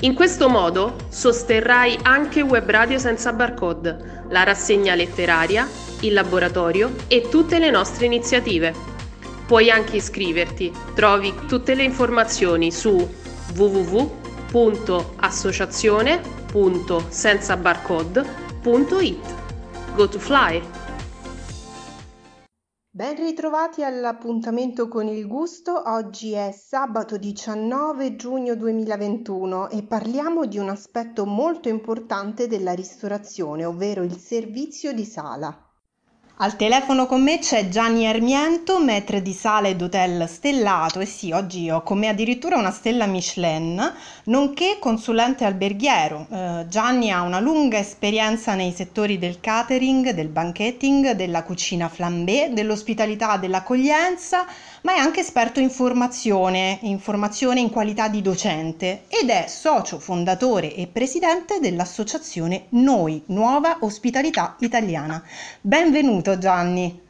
In questo modo sosterrai anche Web Radio senza barcode la rassegna letteraria, il laboratorio e tutte le nostre iniziative. Puoi anche iscriverti, trovi tutte le informazioni su www.associazione.senzabarcode.it. Go to fly! Ben ritrovati all'appuntamento con il gusto. Oggi è sabato 19 giugno 2021 e parliamo di un aspetto molto importante della ristorazione, ovvero il servizio di sala. Al telefono con me c'è Gianni Armiento, maître di sala ed hotel stellato e sì, oggi ho con me addirittura una stella Michelin, nonché consulente alberghiero. Eh, Gianni ha una lunga esperienza nei settori del catering, del banqueting, della cucina flambé, dell'ospitalità, dell'accoglienza, ma è anche esperto in formazione, in formazione in qualità di docente ed è socio fondatore e presidente dell'associazione Noi, Nuova Ospitalità Italiana. Benvenuto Gianni.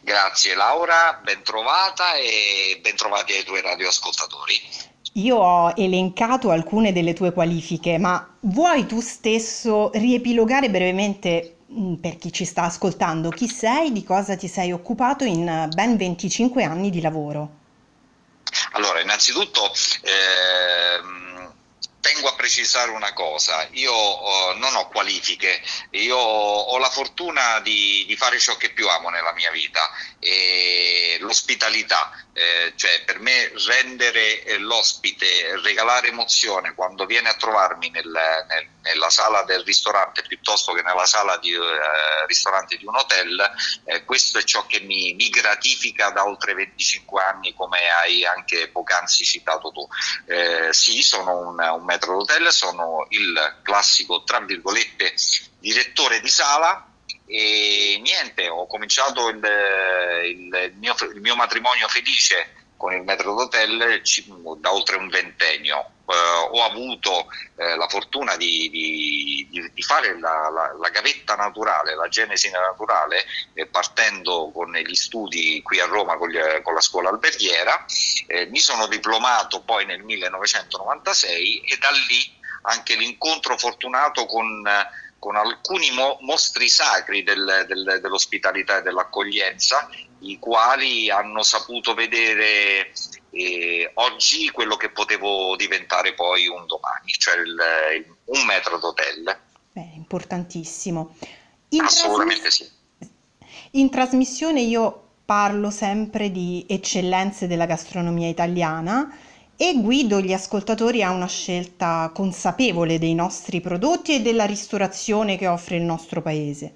Grazie Laura, ben trovata e ben trovati ai tuoi radioascoltatori. Io ho elencato alcune delle tue qualifiche, ma vuoi tu stesso riepilogare brevemente per chi ci sta ascoltando, chi sei, di cosa ti sei occupato in eh, ben 25 anni di lavoro? Allora, innanzitutto ehm, tengo a precisare una cosa, io oh, non ho qualifiche, io ho la fortuna di, di, fare ciò che più amo nella mia vita, l'ospitalità, eh, cioè per me rendere eh, l'ospite, regalare emozione quando viene a trovarmi nel, nel, nella sala del ristorante piuttosto che nella sala di eh, ristorante di un hotel, eh, questo è ciò che mi, mi, gratifica da oltre 25 anni come hai anche poc'anzi citato tu. Eh, sì, sono un, un metro d'hotel, sono il classico tra virgolette direttore di sala e niente, ho cominciato il, il, mio, il mio, matrimonio felice con il metro d'hotel da oltre un ventennio. Eh, ho avuto eh, la fortuna di, di, di fare la, la, la, gavetta naturale, la genesi naturale, eh, partendo con gli studi qui a Roma con, gli, con la scuola alberghiera. Eh, mi sono diplomato poi nel 1996 e da lì anche l'incontro fortunato con con alcuni mo- mostri sacri del, del, dell'ospitalità e dell'accoglienza, i quali hanno saputo vedere eh, oggi quello che potevo diventare poi un domani, cioè il, il, un metro d'hotel. Beh, importantissimo. In Assolutamente trasmiss- sì. In trasmissione io parlo sempre di eccellenze della gastronomia italiana e guido gli ascoltatori a una scelta consapevole dei nostri prodotti e della ristorazione che offre il nostro paese.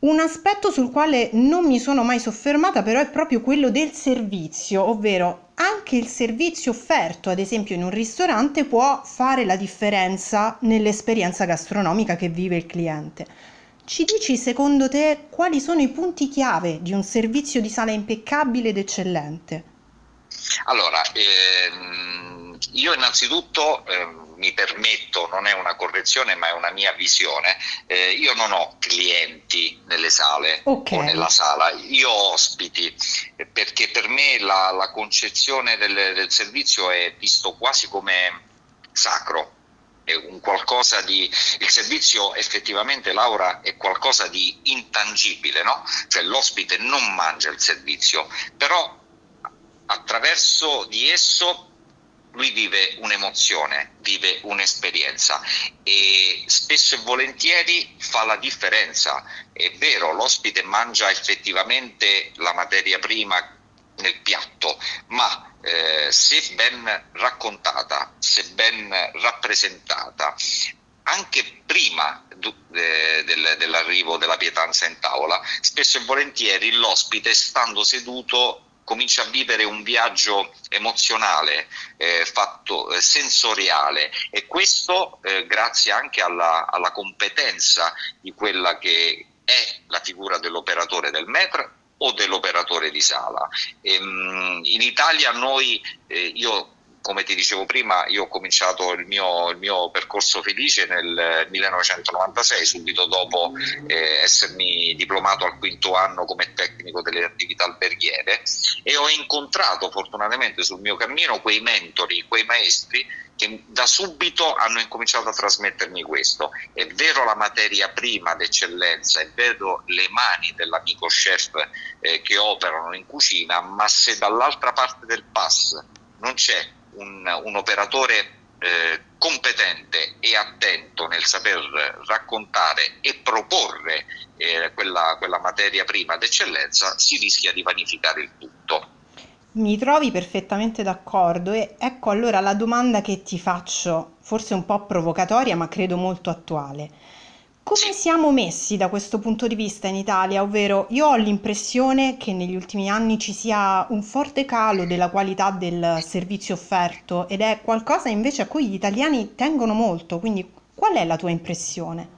Un aspetto sul quale non mi sono mai soffermata però è proprio quello del servizio, ovvero anche il servizio offerto, ad esempio in un ristorante, può fare la differenza nell'esperienza gastronomica che vive il cliente. Ci dici secondo te quali sono i punti chiave di un servizio di sala impeccabile ed eccellente? Allora, ehm, io innanzitutto ehm, mi permetto, non è una correzione ma è una mia visione, eh, io non ho clienti nelle sale okay. o nella sala, io ho ospiti perché per me la, la concezione del, del servizio è visto quasi come sacro, è un qualcosa di il servizio effettivamente Laura è qualcosa di intangibile no? cioè l'ospite non mangia il servizio però attraverso di esso lui vive un'emozione, vive un'esperienza e spesso e volentieri fa la differenza. È vero, l'ospite mangia effettivamente la materia prima nel piatto, ma eh, se ben raccontata, se ben rappresentata, anche prima eh, del, dell'arrivo della pietanza in tavola, spesso e volentieri l'ospite, stando seduto, comincia a vivere un viaggio emozionale, eh, fatto, eh, sensoriale e questo eh, grazie anche alla, alla, competenza di quella che è la figura dell'operatore del METR o dell'operatore di sala. Ehm, in Italia noi, eh, io come ti dicevo prima, io ho cominciato il mio, il mio percorso felice nel 1996, subito dopo eh, essermi diplomato al quinto anno come tecnico delle attività alberghiere e ho incontrato fortunatamente sul mio cammino quei mentori, quei maestri che da subito hanno incominciato a trasmettermi questo. È vero la materia prima d'eccellenza, è vero le mani dell'amico chef eh, che operano in cucina, ma se dall'altra parte del pass non c'è un, un operatore eh, competente e attento nel saper raccontare e proporre eh, quella, quella materia prima d'eccellenza, si rischia di vanificare il tutto. Mi trovi perfettamente d'accordo e ecco allora la domanda che ti faccio, forse un po' provocatoria ma credo molto attuale. Come siamo messi da questo punto di vista in Italia? Ovvero, io ho l'impressione che negli ultimi anni ci sia un forte calo della qualità del servizio offerto ed è qualcosa invece a cui gli italiani tengono molto. Quindi, qual è la tua impressione?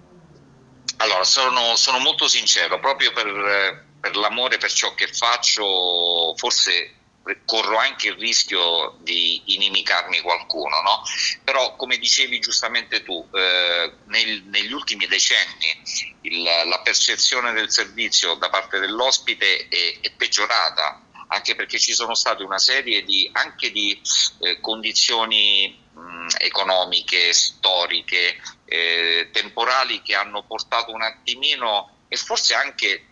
Allora, sono, sono molto sincero, proprio per, per l'amore per ciò che faccio, forse corro anche il rischio di inimicarmi qualcuno, no? però come dicevi giustamente tu, eh, nel, negli ultimi decenni il, la percezione del servizio da parte dell'ospite è, è, peggiorata, anche perché ci sono state una serie di, di eh, condizioni mh, economiche, storiche, eh, temporali che hanno portato un attimino e forse anche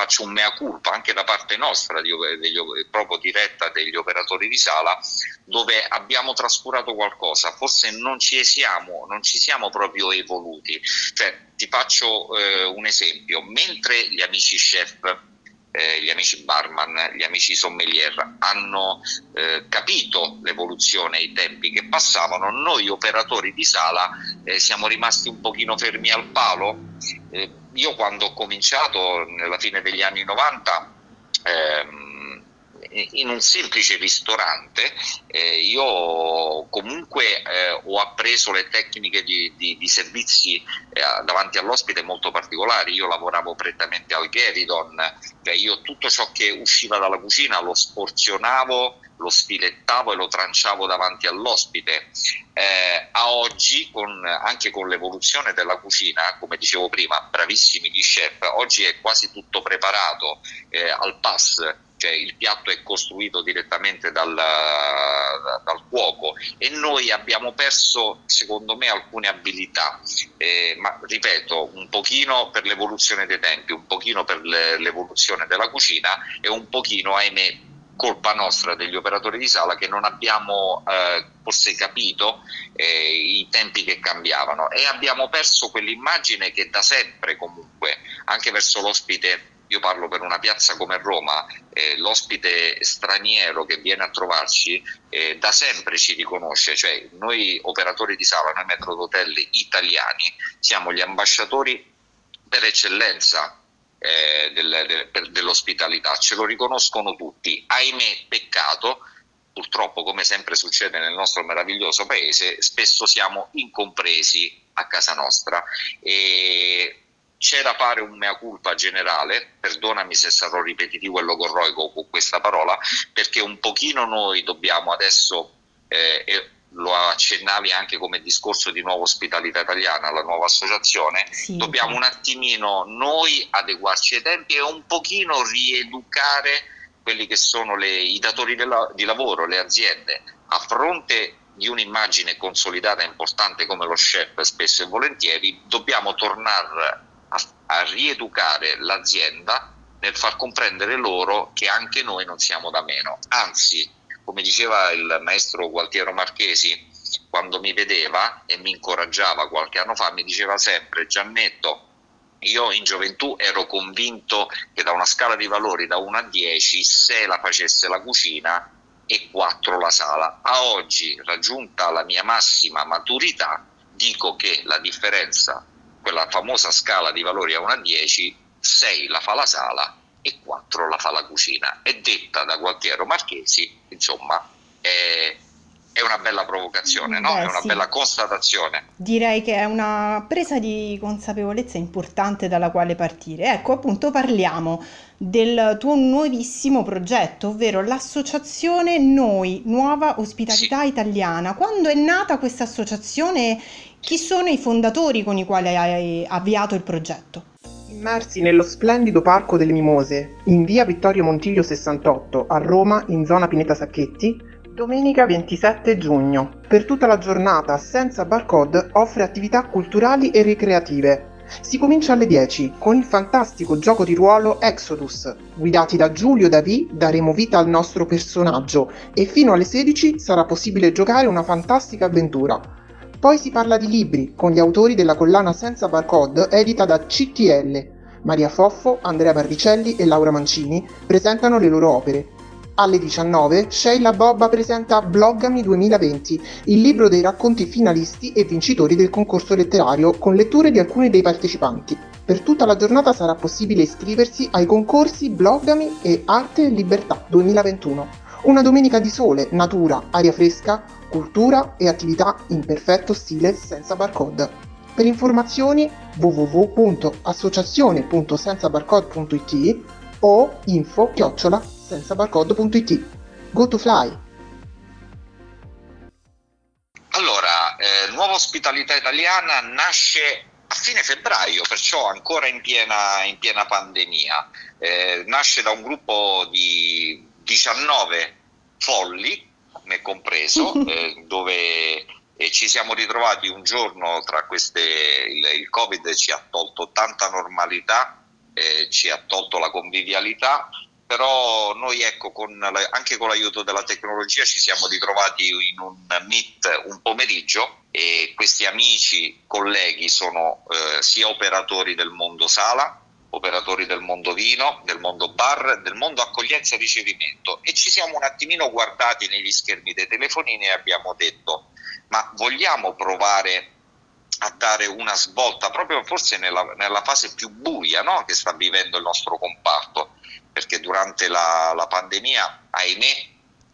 faccio un mea culpa anche da parte nostra, di, degli, proprio diretta degli operatori di sala, dove abbiamo trascurato qualcosa, forse non ci siamo, non ci siamo proprio evoluti. Cioè, ti faccio eh, un esempio, mentre gli amici chef eh, gli amici barman, gli amici sommelier hanno eh, capito l'evoluzione i tempi che passavano, noi operatori di sala eh, siamo rimasti un pochino fermi al palo. Eh, io quando ho cominciato nella fine degli anni 90 ehm, in un semplice ristorante eh, io comunque eh, ho appreso le tecniche di, di, di servizi eh, davanti all'ospite molto particolari, io lavoravo prettamente al Geridon, cioè io tutto ciò che usciva dalla cucina lo sporzionavo lo sfilettavo e lo tranciavo davanti all'ospite. Eh, a oggi, con, anche con l'evoluzione della cucina, come dicevo prima, bravissimi gli chef, oggi è quasi tutto preparato eh, al pass cioè il piatto è costruito direttamente dal, dal, cuoco e noi abbiamo perso secondo me alcune abilità, eh, ma ripeto un pochino per l'evoluzione dei tempi, un pochino per l'evoluzione della cucina e un pochino ahimè colpa nostra degli operatori di sala che non abbiamo eh, forse capito eh, i tempi che cambiavano. E abbiamo perso quell'immagine che da sempre comunque anche verso l'ospite io parlo per una piazza come Roma, eh, l'ospite straniero che viene a trovarci eh, da sempre ci riconosce, cioè noi operatori di sala, noi metro d'hotel italiani, siamo gli ambasciatori per eccellenza eh, del, del, dell'ospitalità, ce lo riconoscono tutti, ahimè peccato, purtroppo come sempre succede nel nostro meraviglioso paese, spesso siamo incompresi a casa nostra. E c'è da fare un mea culpa generale, perdonami se sarò ripetitivo e logorroico con questa parola, perché un pochino noi dobbiamo adesso, eh, e lo accennavi anche come discorso di nuova ospitalità italiana, la nuova associazione, sì. dobbiamo un attimino noi adeguarci ai tempi e un pochino rieducare quelli che sono le, i datori la, di lavoro, le aziende, a fronte di un'immagine consolidata e importante come lo chef spesso e volentieri, dobbiamo tornare a, a rieducare l'azienda nel far comprendere loro che anche noi non siamo da meno. Anzi, come diceva il maestro Gualtiero Marchesi, quando mi vedeva e mi incoraggiava qualche anno fa, mi diceva sempre Giannetto, io in gioventù ero convinto che da una scala di valori da 1 a 10, 6 la facesse la cucina e 4 la sala. A oggi, raggiunta la mia massima maturità, dico che la differenza, quella famosa scala di valori a 1 a 10, 6 la fa la sala e 4 la fa la cucina. È detta da Gualtiero Marchesi, insomma, è è una bella provocazione, no? Beh, è una sì. bella constatazione. Direi che è una presa di consapevolezza importante dalla quale partire. Ecco, appunto, parliamo del tuo nuovissimo progetto, ovvero l'associazione Noi, Nuova Ospitalità Sì. Italiana. Quando è nata questa associazione? Chi sono i fondatori con i quali hai avviato il progetto? Immersi nello splendido Parco delle Mimose, in via Vittorio Montiglio 68, a Roma, in zona Pineta Sacchetti, domenica 27 giugno. Per tutta la giornata, senza barcode, offre attività culturali e ricreative. Si comincia alle 10 con il fantastico gioco di ruolo Exodus. Guidati da Giulio Davì daremo vita al nostro personaggio e fino alle 16 sarà possibile giocare una fantastica avventura. Poi si parla di libri, con gli autori della collana Senza Barcode edita da CTL. Maria Foffo, Andrea Barricelli e Laura Mancini presentano le loro opere. Alle 19 Sheila Bobba presenta Bloggami 2020, il libro dei racconti finalisti e vincitori del concorso letterario con letture di alcuni dei partecipanti. Per tutta la giornata sarà possibile iscriversi ai concorsi Bloggami e Arte e Libertà 2021. Una domenica di sole, natura, aria fresca, cultura e attività in perfetto stile senza barcode. Per informazioni www.associazione.senzabarcode.it o info chiocciola senzabarcode.it. Go to fly! Allora, eh, Nuova Ospitalità Italiana nasce a fine febbraio, perciò ancora in piena, in piena pandemia. Eh, nasce da un gruppo di 19 folli, me compreso, eh, dove ci siamo ritrovati un giorno tra queste, il, il Covid ci ha tolto tanta normalità, eh, ci ha tolto la convivialità, però noi ecco, con la- anche con l'aiuto della tecnologia ci siamo ritrovati in un meet un pomeriggio e questi amici, colleghi sono eh, sia operatori del mondo sala, operatori del mondo vino, del mondo bar, del mondo accoglienza e ricevimento e ci siamo un attimino guardati negli schermi dei telefonini e abbiamo detto ma vogliamo provare a dare una svolta proprio forse nella, nella fase più buia no? che sta vivendo il nostro comparto perché durante la, la pandemia, ahimè,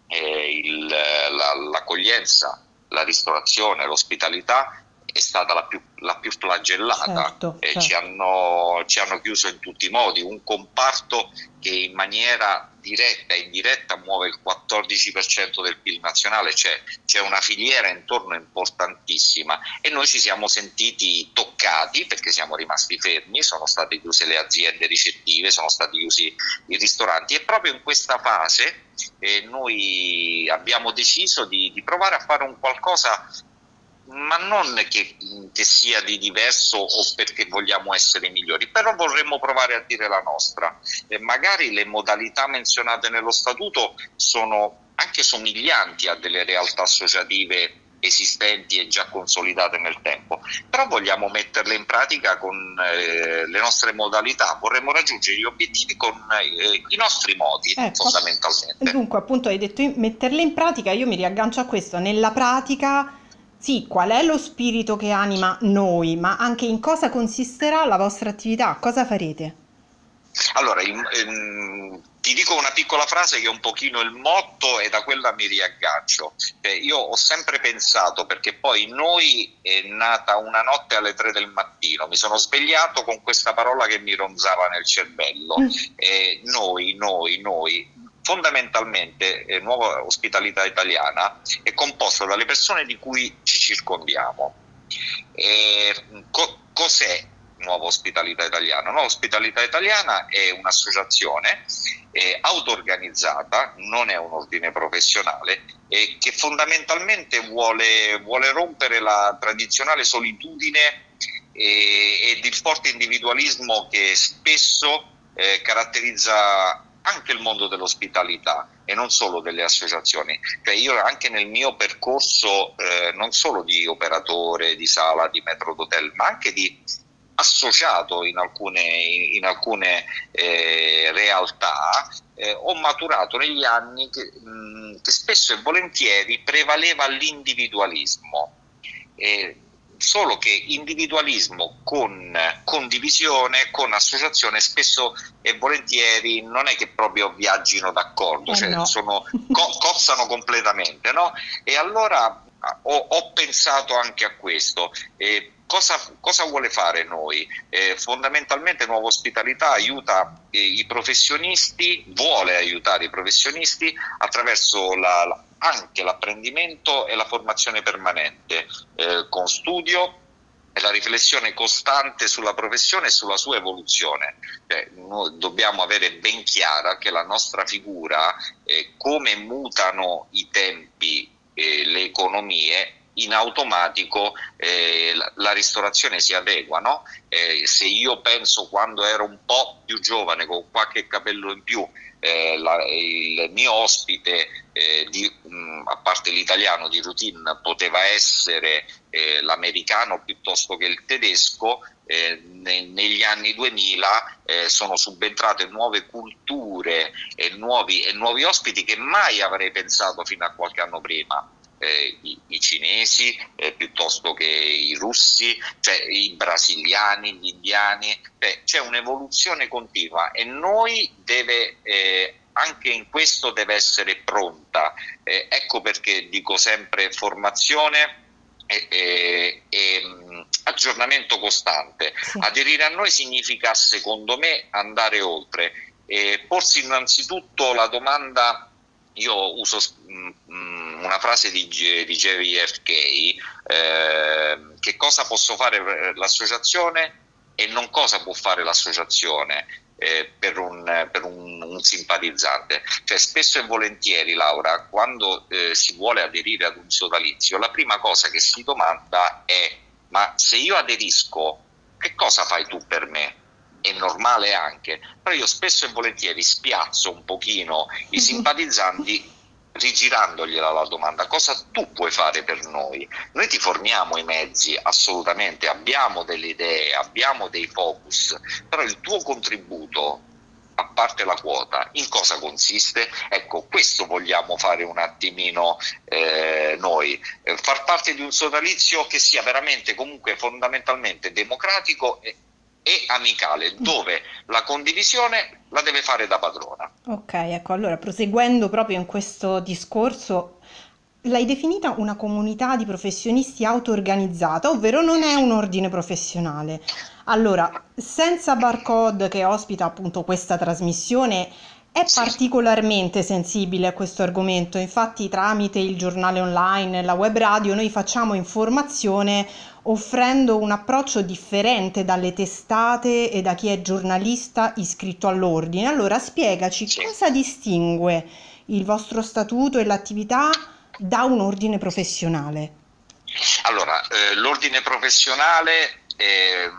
eh, il- la- l'accoglienza, la ristorazione, l'ospitalità è stata la più, la più flagellata. Certo, certo. ci, hanno, ci hanno chiuso in tutti i modi, un comparto che in maniera diretta e indiretta muove il 14% del PIL nazionale, cioè c'è una filiera intorno importantissima e noi ci siamo sentiti toccati perché siamo rimasti fermi, sono state chiuse le aziende ricettive, sono stati chiusi i ristoranti e proprio in questa fase eh, noi abbiamo deciso di, di provare a fare un qualcosa ma non che, che sia di diverso o perché vogliamo essere migliori, però vorremmo provare a dire la nostra. E magari le modalità menzionate nello statuto sono anche somiglianti a delle realtà associative esistenti e già consolidate nel tempo, però vogliamo metterle in pratica con eh, le nostre modalità, vorremmo raggiungere gli obiettivi con eh, i nostri modi Ecco. fondamentalmente. Dunque, appunto, hai detto metterle in pratica, io mi riaggancio a questo. Nella pratica, sì, qual è lo spirito che anima noi, ma anche in cosa consisterà la vostra attività? Cosa farete? Allora, il- ehm, ti dico una piccola frase che è un pochino il motto e da quella mi riaggancio. Cioè, io ho sempre pensato, perché poi noi è nata una notte alle tre del mattino, mi sono svegliato con questa parola che mi ronzava nel cervello. Mm. Eh, noi, noi, noi. Fondamentalmente, eh, Nuova Ospitalità Italiana è composta dalle persone di cui ci circondiamo. Eh, co- cos'è Nuova Ospitalità Italiana? Nuova Ospitalità Italiana è un'associazione eh, auto-organizzata, non è un ordine professionale, e che fondamentalmente vuole, vuole rompere la tradizionale solitudine e- ed il forte individualismo che spesso eh, caratterizza anche il mondo dell'ospitalità e non solo delle associazioni. Cioè io anche nel mio percorso eh, non solo di operatore, di sala, di metro d'hotel, ma anche di associato in alcune, in alcune eh, realtà, eh, ho maturato negli anni che, mh, che, spesso e volentieri prevaleva l'individualismo. Eh, solo che individualismo con condivisione, con associazione, spesso e volentieri non è che proprio viaggino d'accordo, eh cioè no. sono, co- cozzano completamente. No? E allora ho, ho, pensato anche a questo. Eh, Cosa, cosa, vuole fare noi? Eh, fondamentalmente Nuova Ospitalità aiuta eh, i professionisti, vuole aiutare i professionisti attraverso la, la, anche l'apprendimento e la formazione permanente, eh, con studio e la riflessione costante sulla professione e sulla sua evoluzione. Cioè, noi dobbiamo avere ben chiara che la nostra figura, eh, come mutano i tempi, e le economie, in automatico eh, la, la, ristorazione si adegua. No? Eh, se io penso quando ero un po' più giovane, con qualche capello in più, eh, la, il mio ospite, eh, di, mh, a parte l'italiano di routine, poteva essere eh, l'americano piuttosto che il tedesco, eh, ne, negli anni 2000 sono subentrate nuove culture e nuovi, e nuovi ospiti che mai avrei pensato fino a qualche anno prima eh, i, i, cinesi eh, piuttosto che i russi, cioè i brasiliani, gli indiani, cioè, c'è un'evoluzione continua e noi deve, eh, anche in questo deve essere pronta. Eh, ecco perché dico sempre formazione e, e, e mm, aggiornamento costante. Sì. Aderire a noi significa, secondo me, andare oltre. porsi innanzitutto la domanda io uso mh, mm, una frase di, di JFK, eh, che cosa posso fare l'associazione e non cosa può fare l'associazione eh, per, un, per un, un, simpatizzante. Cioè, spesso e volentieri, Laura, quando eh, si vuole aderire ad un sodalizio, la prima cosa che si domanda è ma se io aderisco, che cosa fai tu per me? È normale anche, però io spesso e volentieri spiazzo un pochino i simpatizzanti rigirandogliela la domanda cosa tu puoi fare per noi? Noi ti forniamo i mezzi assolutamente, abbiamo delle idee, abbiamo dei focus, però il tuo contributo a parte la quota, in cosa consiste? Ecco, questo vogliamo fare un attimino eh, noi, eh, far parte di un sodalizio che sia veramente comunque fondamentalmente democratico e, e amicale, dove la condivisione la deve fare da padrona. Ok, ecco, allora proseguendo proprio in questo discorso, l'hai definita una comunità di professionisti auto-organizzata, ovvero non è un ordine professionale. Allora, senza barcode che ospita appunto questa trasmissione, è particolarmente sensibile a questo argomento, infatti tramite il giornale online e la web radio noi facciamo informazione offrendo un approccio differente dalle testate e da chi è giornalista iscritto all'ordine. Allora spiegaci cosa distingue il vostro statuto e l'attività da un ordine professionale. Allora, eh, l'ordine professionale eh,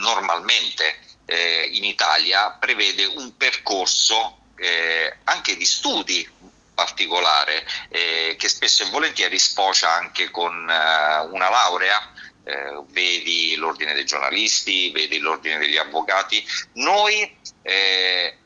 normalmente eh, in Italia prevede un percorso eh, anche di studi particolare eh, che spesso e volentieri sfocia anche con eh, una laurea eh, vedi l'ordine dei giornalisti, vedi l'ordine degli avvocati. Noi, eh,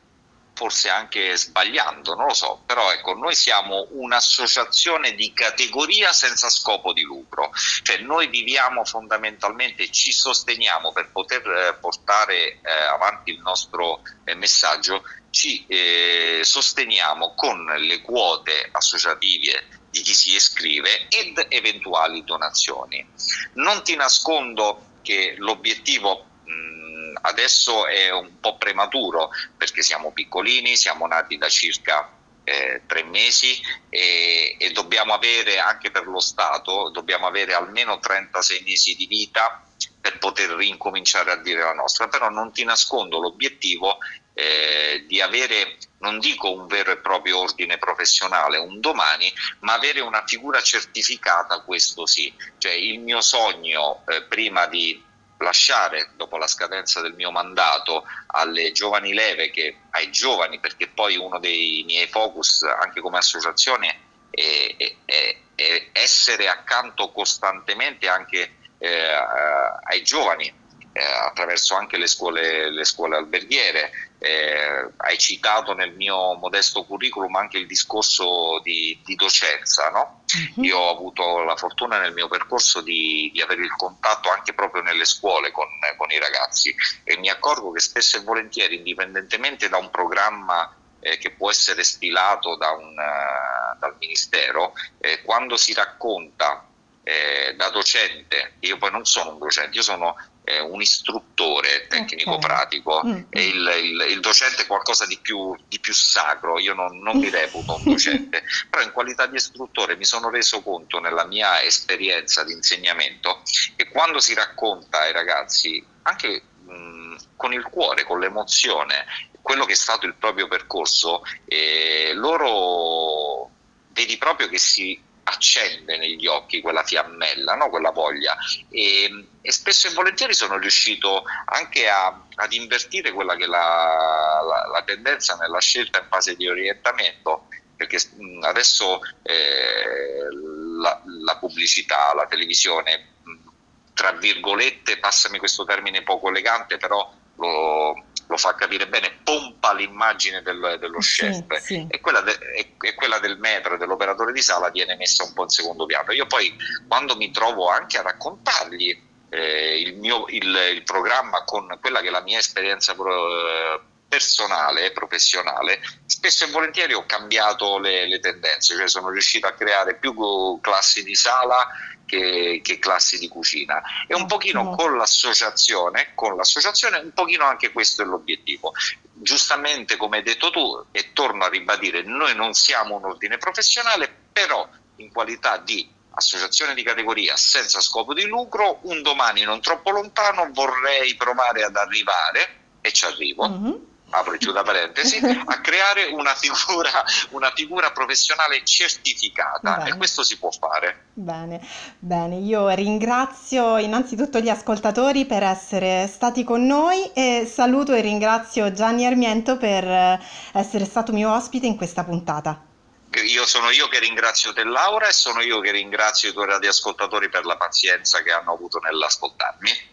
forse anche sbagliando, non lo so, però ecco, noi siamo un'associazione di categoria senza scopo di lucro, cioè noi viviamo fondamentalmente, ci sosteniamo per poter eh, portare eh, avanti il nostro eh, messaggio, ci eh, sosteniamo con le quote associative di chi si iscrive ed eventuali donazioni. Non ti nascondo che l'obiettivo mh, adesso è un po' prematuro perché siamo piccolini, siamo nati da circa eh, tre mesi e, e, dobbiamo avere anche per lo Stato dobbiamo avere almeno 36 mesi di vita per poter rincominciare a dire la nostra, però non ti nascondo l'obiettivo eh, di avere, non dico un vero e proprio ordine professionale un domani, ma avere una figura certificata, questo sì. Cioè il mio sogno eh, prima di lasciare dopo la scadenza del mio mandato alle giovani leve, che, ai giovani, perché poi uno dei miei focus anche come associazione è, è, è, essere accanto costantemente anche eh, ai giovani eh, attraverso anche le scuole, le scuole alberghiere. Eh, hai citato nel mio modesto curriculum anche il discorso di, di docenza. No? Uh-huh. Io ho avuto la fortuna nel mio percorso di, di avere il contatto anche proprio nelle scuole con, con, i ragazzi e mi accorgo che spesso e volentieri, indipendentemente da un programma eh, che può essere stilato da un, uh, dal Ministero, eh, quando si racconta eh, da docente, io poi non sono un docente, io sono eh, un istruttore tecnico-pratico okay. mm. e il, il, il, docente è qualcosa di più, di più sacro, io non, non, mi reputo un docente, però in qualità di istruttore mi sono reso conto nella mia esperienza di insegnamento che quando si racconta ai ragazzi, anche mh, con il cuore, con l'emozione, quello che è stato il proprio percorso, eh, loro vedi proprio che si accende negli occhi quella fiammella, no? quella voglia e, e, spesso e volentieri sono riuscito anche a, ad invertire quella che è la, la, la, tendenza nella scelta in fase di orientamento perché adesso eh, la, la, pubblicità, la televisione tra virgolette, passami questo termine poco elegante però lo, lo fa capire bene, pompa l'immagine del, dello chef sì, sì. E, quella de, e, e, quella del metro, dell'operatore di sala viene messa un po' in secondo piano. Io poi quando mi trovo anche a raccontargli eh, il, mio, il, il, programma con quella che è la mia esperienza pro, personale e professionale, spesso e volentieri ho cambiato le, le tendenze, cioè sono riuscito a creare più classi di sala che, che, classi di cucina e un pochino con l'associazione, con l'associazione un pochino anche questo è l'obiettivo. Giustamente come hai detto tu e torno a ribadire, noi non siamo un ordine professionale, però in qualità di associazione di categoria senza scopo di lucro, un domani non troppo lontano vorrei provare ad arrivare e ci arrivo. Mm-hmm apro e chiudo parentesi, a creare una figura, una figura professionale certificata bene. e questo si può fare. Bene, bene, io ringrazio innanzitutto gli ascoltatori per essere stati con noi e saluto e ringrazio Gianni Armiento per essere stato mio ospite in questa puntata. Io sono io che ringrazio te Laura e sono io che ringrazio i tuoi radioascoltatori per la pazienza che hanno avuto nell'ascoltarmi.